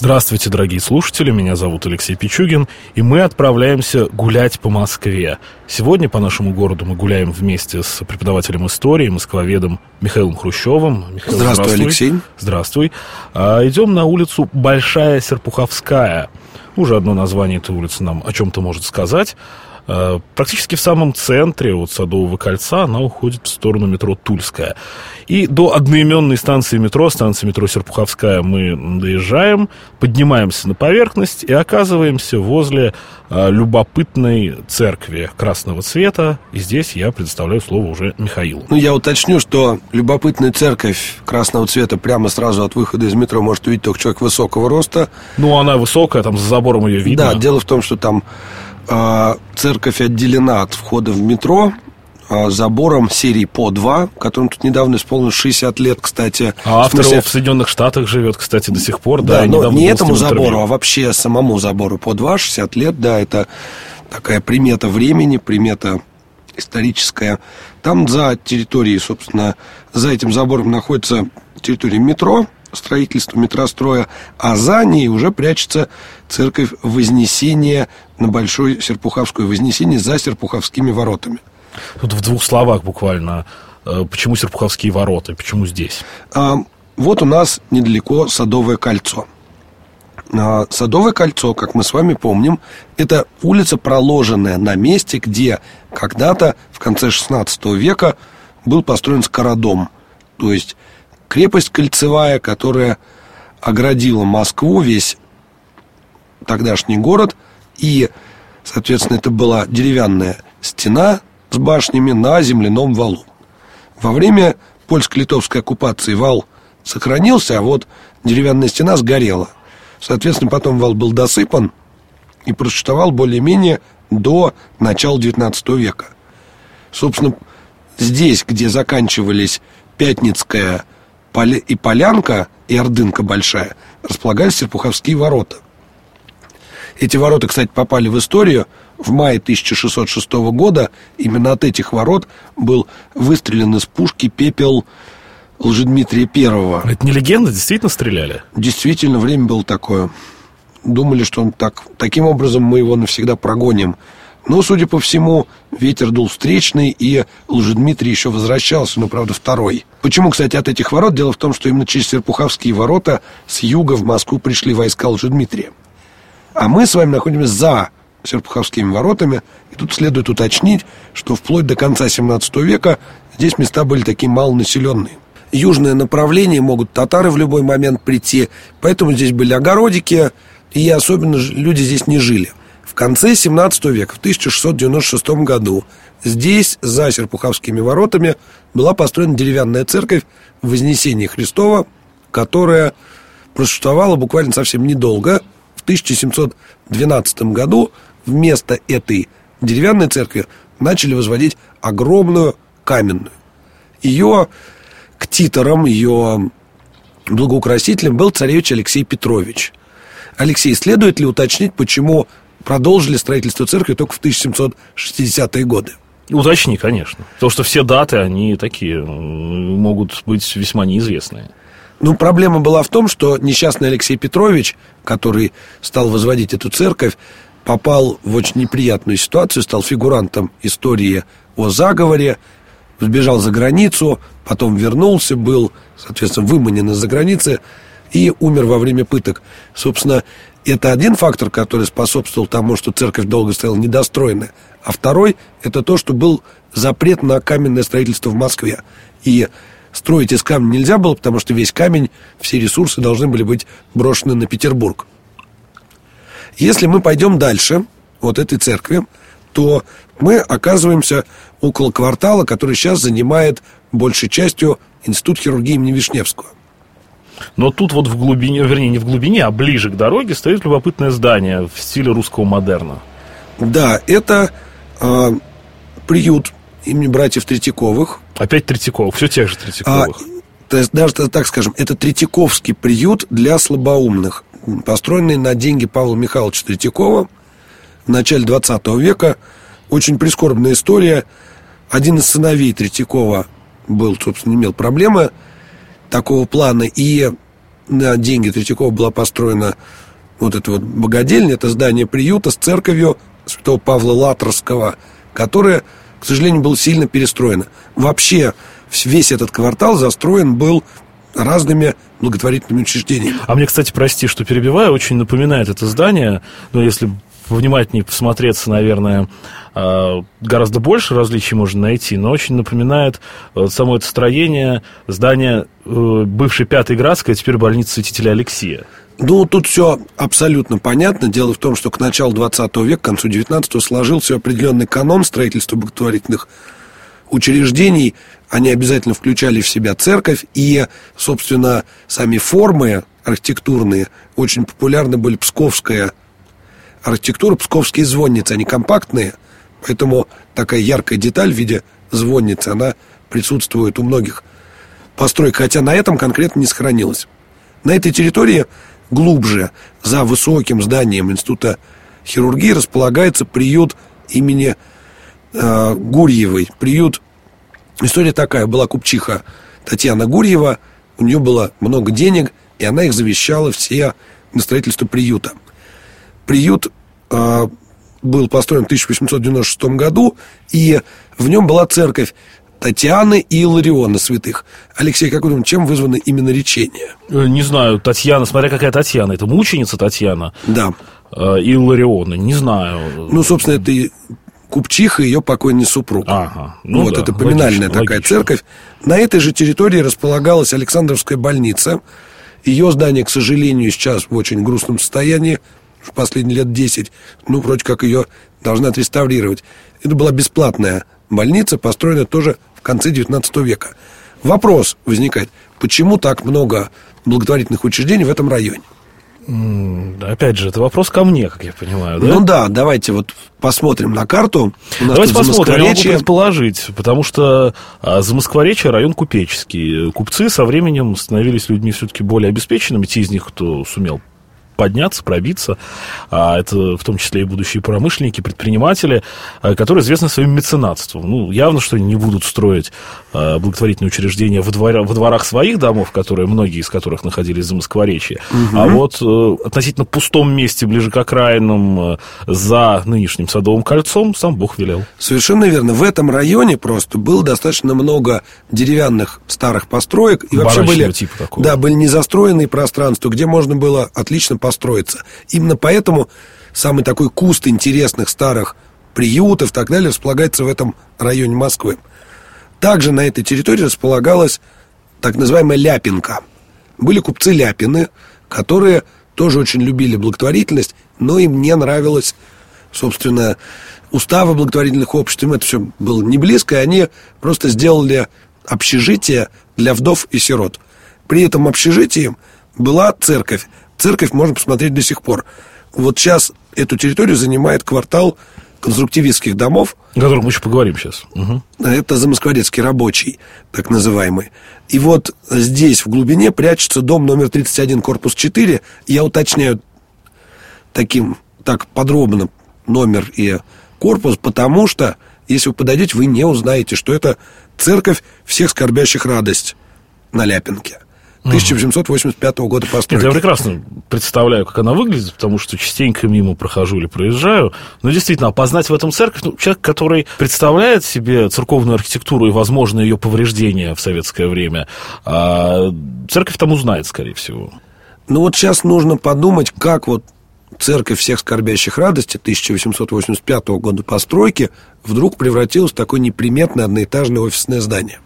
Здравствуйте, дорогие слушатели, меня зовут Алексей Пичугин, и мы отправляемся гулять по Москве. Сегодня по нашему городу мы гуляем вместе с преподавателем истории, москвоведом Михаилом Хрущевым. Михаил, здравствуй, здравствуй, Алексей. Здравствуй. А, идем на улицу Большая Серпуховская. Уже одно название этой улицы нам о чем-то может сказать. Э, практически в самом центре от Садового кольца она уходит в сторону метро Тульская. И до одноименной станции метро, станции метро Серпуховская, мы доезжаем, поднимаемся на поверхность и оказываемся возле э, любопытной церкви красного цвета. И здесь я предоставляю слово уже Михаилу. Ну, я уточню, что любопытная церковь красного цвета прямо сразу от выхода из метро может увидеть только человек высокого роста. Ну, она высокая, там за забором ее видно. Да, дело в том, что там церковь отделена от входа в метро а, забором серии по 2, которым тут недавно исполнилось 60 лет, кстати. А автор в, в Соединенных Штатах живет, кстати, до сих пор, да. да но не этому забору, а вообще самому забору по 2, 60 лет, да, это такая примета времени, примета историческая. Там за территорией, собственно, за этим забором находится территория метро, строительства метростроя, а за ней уже прячется церковь Вознесения на Большой Серпуховской, Вознесение за Серпуховскими воротами. Тут в двух словах буквально, э, почему Серпуховские ворота, почему здесь? А, вот у нас недалеко Садовое кольцо. А, Садовое кольцо, как мы с вами помним, это улица, проложенная на месте, где когда-то в конце XVI века был построен скородом. То есть крепость кольцевая, которая оградила Москву, весь тогдашний город, и, соответственно, это была деревянная стена с башнями на земляном валу. Во время польско-литовской оккупации вал сохранился, а вот деревянная стена сгорела. Соответственно, потом вал был досыпан и просуществовал более-менее до начала XIX века. Собственно, здесь, где заканчивались Пятницкая и Полянка, и Ордынка большая, располагались Серпуховские ворота. Эти ворота, кстати, попали в историю. В мае 1606 года именно от этих ворот был выстрелен из пушки пепел Лжедмитрия Первого. Это не легенда? Действительно стреляли? Действительно, время было такое. Думали, что он так, таким образом мы его навсегда прогоним. Но, судя по всему, ветер дул встречный, и Лжедмитрий еще возвращался, но, правда, второй. Почему, кстати, от этих ворот? Дело в том, что именно через Серпуховские ворота с юга в Москву пришли войска Лжедмитрия. А мы с вами находимся за Серпуховскими воротами. И тут следует уточнить, что вплоть до конца 17 века здесь места были такие малонаселенные. Южное направление могут татары в любой момент прийти, поэтому здесь были огородики, и особенно люди здесь не жили. В конце 17 века, в 1696 году, здесь, за Серпуховскими воротами, была построена деревянная церковь Вознесения Христова, которая просуществовала буквально совсем недолго. В 1712 году вместо этой деревянной церкви начали возводить огромную каменную. Ее ктитором, ее благоукрасителем был царевич Алексей Петрович. Алексей, следует ли уточнить, почему продолжили строительство церкви только в 1760-е годы. Уточни, конечно. Потому что все даты, они такие, могут быть весьма неизвестные. Ну, проблема была в том, что несчастный Алексей Петрович, который стал возводить эту церковь, попал в очень неприятную ситуацию, стал фигурантом истории о заговоре, сбежал за границу, потом вернулся, был, соответственно, выманен из-за границы и умер во время пыток. Собственно, это один фактор, который способствовал тому, что церковь долго стояла недостроенная. А второй – это то, что был запрет на каменное строительство в Москве. И строить из камня нельзя было, потому что весь камень, все ресурсы должны были быть брошены на Петербург. Если мы пойдем дальше вот этой церкви, то мы оказываемся около квартала, который сейчас занимает большей частью Институт хирургии имени Вишневского. Но тут вот в глубине, вернее, не в глубине, а ближе к дороге стоит любопытное здание в стиле русского модерна. Да, это э, приют имени братьев Третьяковых. Опять Третьяковых, все тех же Третьяковых. А, то есть, даже так скажем, это Третьяковский приют для слабоумных. построенный на деньги Павла Михайловича Третьякова в начале 20 века. Очень прискорбная история. Один из сыновей Третьякова был, собственно, имел проблемы такого плана, и на деньги Третьякова была построена вот эта вот богадельня, это здание приюта с церковью святого Павла Латорского, которое, к сожалению, было сильно перестроено. Вообще весь этот квартал застроен был разными благотворительными учреждениями. А мне, кстати, прости, что перебиваю, очень напоминает это здание, но если внимательнее посмотреться, наверное, а, гораздо больше различий можно найти, но очень напоминает э, само это строение здания э, бывшей Пятой Градской, а теперь больницы святителя Алексея. Ну, тут все абсолютно понятно. Дело в том, что к началу 20 века, к концу 19 сложился определенный канон строительства благотворительных учреждений. Они обязательно включали в себя церковь, и, собственно, сами формы архитектурные очень популярны были псковская архитектура, псковские звонницы, они компактные, поэтому такая яркая деталь в виде звонницы, она присутствует у многих построек, хотя на этом конкретно не сохранилось. На этой территории глубже, за высоким зданием Института хирургии, располагается приют имени э, Гурьевой. Приют, история такая, была купчиха Татьяна Гурьева, у нее было много денег, и она их завещала все на строительство приюта. Приют э, был построен в 1896 году, и в нем была церковь Татьяны и Илариона святых. Алексей, как вы думаете, чем вызвано именно речение? Э, не знаю, Татьяна, смотря какая Татьяна. Это мученица Татьяна? Да. Э, и Илариона, не знаю. Ну, собственно, это и купчиха и ее покойный супруг. Ага. Ну, вот да, это поминальная логично, такая логично. церковь. На этой же территории располагалась Александровская больница. Ее здание, к сожалению, сейчас в очень грустном состоянии, в последние лет 10. Ну, вроде как ее должны отреставрировать. Это была бесплатная больница, построенная тоже в конце 19 века. Вопрос возникает, почему так много благотворительных учреждений в этом районе? Опять же, это вопрос ко мне, как я понимаю, да? Ну да, давайте вот посмотрим на карту. У нас давайте посмотрим, я могу предположить, потому что а, Замоскворечье район купеческий. Купцы со временем становились людьми все-таки более обеспеченными, те из них, кто сумел подняться, пробиться. А это в том числе и будущие промышленники, предприниматели, а, которые известны своим меценатством. Ну, явно, что они не будут строить а, благотворительные учреждения во, двор, во дворах своих домов, которые, многие из которых находились за Москворечье, угу. а вот э, относительно пустом месте, ближе к окраинам, э, за нынешним Садовым кольцом, сам Бог велел. Совершенно верно. В этом районе просто было достаточно много деревянных старых построек. И вообще были, типа такого. да, были незастроенные пространства, где можно было отлично построиться. Именно поэтому самый такой куст интересных старых приютов и так далее располагается в этом районе Москвы. Также на этой территории располагалась так называемая Ляпинка. Были купцы Ляпины, которые тоже очень любили благотворительность, но им не нравилось, собственно, уставы благотворительных обществ. Им это все было не близко, и они просто сделали общежитие для вдов и сирот. При этом общежитии была церковь, Церковь можно посмотреть до сих пор. Вот сейчас эту территорию занимает квартал конструктивистских домов. О котором мы еще поговорим сейчас. Угу. Это Замоскворецкий рабочий, так называемый. И вот здесь, в глубине, прячется дом номер 31, корпус 4. Я уточняю таким, так подробно номер и корпус, потому что, если вы подойдете, вы не узнаете, что это церковь всех скорбящих радость на Ляпинке. 1885 года постройки. Нет, я прекрасно представляю, как она выглядит, потому что частенько мимо прохожу или проезжаю. Но действительно, опознать в этом церковь, ну, человек, который представляет себе церковную архитектуру и, возможно, ее повреждения в советское время, а церковь там узнает, скорее всего. Ну вот сейчас нужно подумать, как вот церковь всех скорбящих радости 1885 года постройки вдруг превратилась в такое неприметное одноэтажное офисное здание.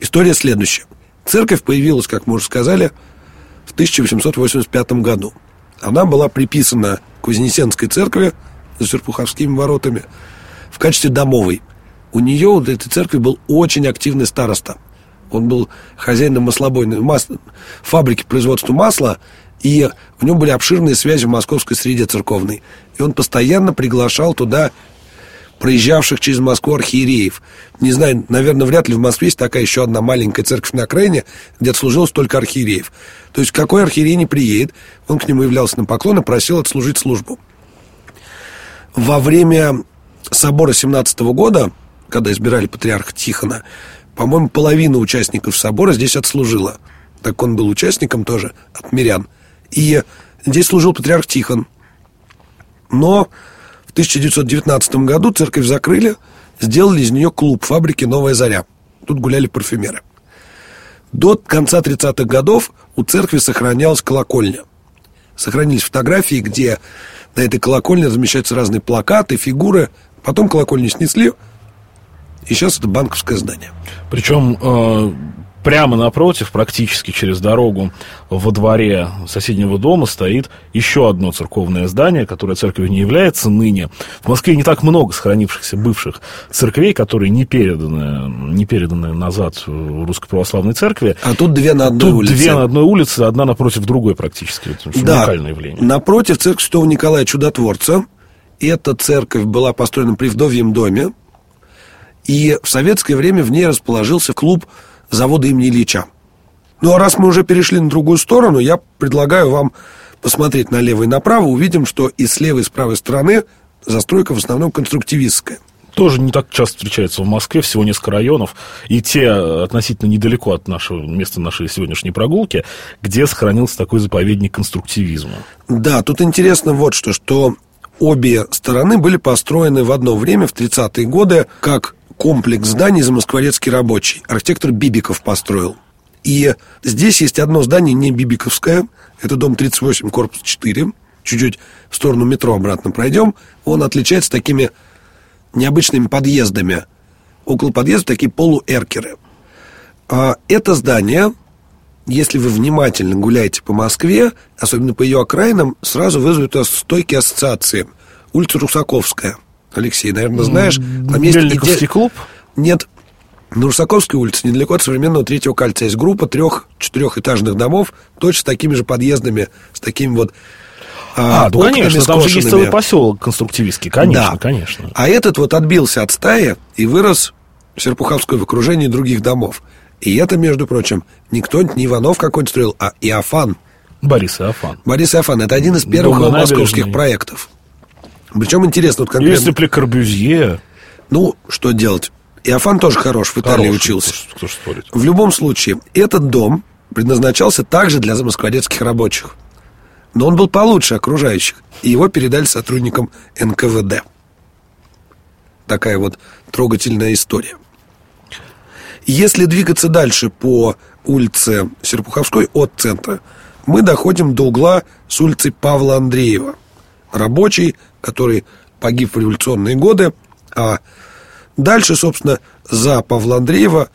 История следующая. Церковь появилась, как мы уже сказали, в 1885 году. Она была приписана к Вознесенской церкви за Серпуховскими воротами в качестве домовой. У нее, у этой церкви, был очень активный староста. Он был хозяином маслобойной мас... фабрики производства масла, и в нем были обширные связи в московской среде церковной. И он постоянно приглашал туда проезжавших через Москву архиереев. Не знаю, наверное, вряд ли в Москве есть такая еще одна маленькая церковь на окраине, где отслужил столько архиереев. То есть какой архиерей не приедет, он к нему являлся на поклон и просил отслужить службу. Во время собора 17 года, когда избирали патриарха Тихона, по-моему, половина участников собора здесь отслужила. Так он был участником тоже от мирян. И здесь служил патриарх Тихон. Но в 1919 году церковь закрыли, сделали из нее клуб фабрики «Новая заря». Тут гуляли парфюмеры. До конца 30-х годов у церкви сохранялась колокольня. Сохранились фотографии, где на этой колокольне размещаются разные плакаты, фигуры. Потом колокольню снесли, и сейчас это банковское здание. Причем э, прямо напротив, практически через дорогу во дворе соседнего дома стоит еще одно церковное здание, которое церковью не является ныне. В Москве не так много сохранившихся бывших церквей, которые не переданы, не переданы назад Русской Православной Церкви. А тут две на одной тут улице. две на одной улице, одна напротив другой практически. Это да. уникальное явление. Напротив церковь Святого Николая Чудотворца. Эта церковь была построена при Вдовьем доме. И в советское время в ней расположился клуб завода имени Ильича. Ну а раз мы уже перешли на другую сторону, я предлагаю вам посмотреть налево и направо, увидим, что и с левой, и с правой стороны застройка в основном конструктивистская. Тоже не так часто встречается в Москве, всего несколько районов, и те относительно недалеко от нашего места нашей сегодняшней прогулки, где сохранился такой заповедник конструктивизма. Да, тут интересно вот что, что обе стороны были построены в одно время, в 30-е годы, как комплекс зданий замоскворецкий рабочий. Архитектор Бибиков построил. И здесь есть одно здание не Бибиковское. Это дом 38, корпус 4. Чуть-чуть в сторону метро обратно пройдем. Он отличается такими необычными подъездами. Около подъезда такие полуэркеры. А это здание, если вы внимательно гуляете по Москве, особенно по ее окраинам, сразу вызовет у вас стойкие ассоциации. Улица Русаковская – Алексей, наверное, знаешь. Там есть иде... клуб? Нет. На Русаковской улице, недалеко от современного третьего кольца, есть группа трех-четырехэтажных домов, точно с такими же подъездами, с такими вот а, а ну, конечно, там же есть целый поселок конструктивистский, конечно, да. конечно. А этот вот отбился от стаи и вырос в Серпуховской в окружении других домов. И это, между прочим, не кто-нибудь, не Иванов какой-нибудь строил, а Иофан. Борис Иофан. Борис Иофан. Это один из первых московских проектов. Причем интересно, вот конкретно... Если при Корбюзье... Ну, что делать? Иофан тоже хорош, в Италии хороший, учился. Кто, кто спорит. В любом случае, этот дом предназначался также для замоскворецких рабочих. Но он был получше окружающих, и его передали сотрудникам НКВД. Такая вот трогательная история. Если двигаться дальше по улице Серпуховской от центра, мы доходим до угла с улицы Павла Андреева. Рабочий который погиб в революционные годы, а дальше, собственно, за Павла Андреева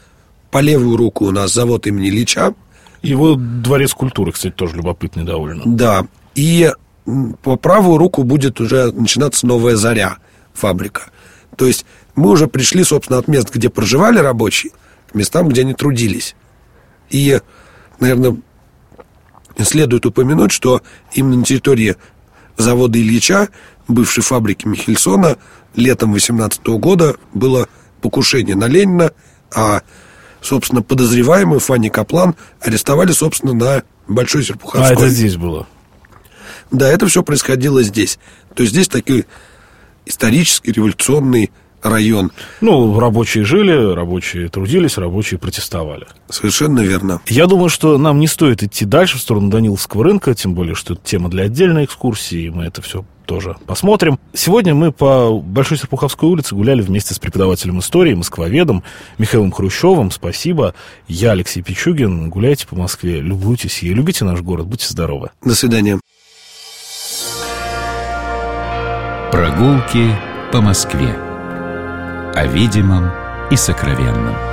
по левую руку у нас завод имени Ильича. Его дворец культуры, кстати, тоже любопытный довольно. Да, и по правую руку будет уже начинаться новая заря, фабрика. То есть мы уже пришли, собственно, от мест, где проживали рабочие, к местам, где они трудились. И, наверное, следует упомянуть, что именно на территории завода Ильича бывшей фабрики Михельсона летом 18 года было покушение на Ленина, а, собственно, подозреваемую Фанни Каплан арестовали, собственно, на Большой Серпуховской. А это здесь было? Да, это все происходило здесь. То есть здесь такой исторический, революционный район. Ну, рабочие жили, рабочие трудились, рабочие протестовали. Совершенно верно. Я думаю, что нам не стоит идти дальше в сторону Даниловского рынка, тем более, что это тема для отдельной экскурсии, и мы это все тоже посмотрим. Сегодня мы по Большой Серпуховской улице гуляли вместе с преподавателем истории, москвоведом Михаилом Хрущевым. Спасибо. Я Алексей Пичугин. Гуляйте по Москве, любуйтесь и любите наш город. Будьте здоровы. До свидания. Прогулки по Москве. О видимом и сокровенном.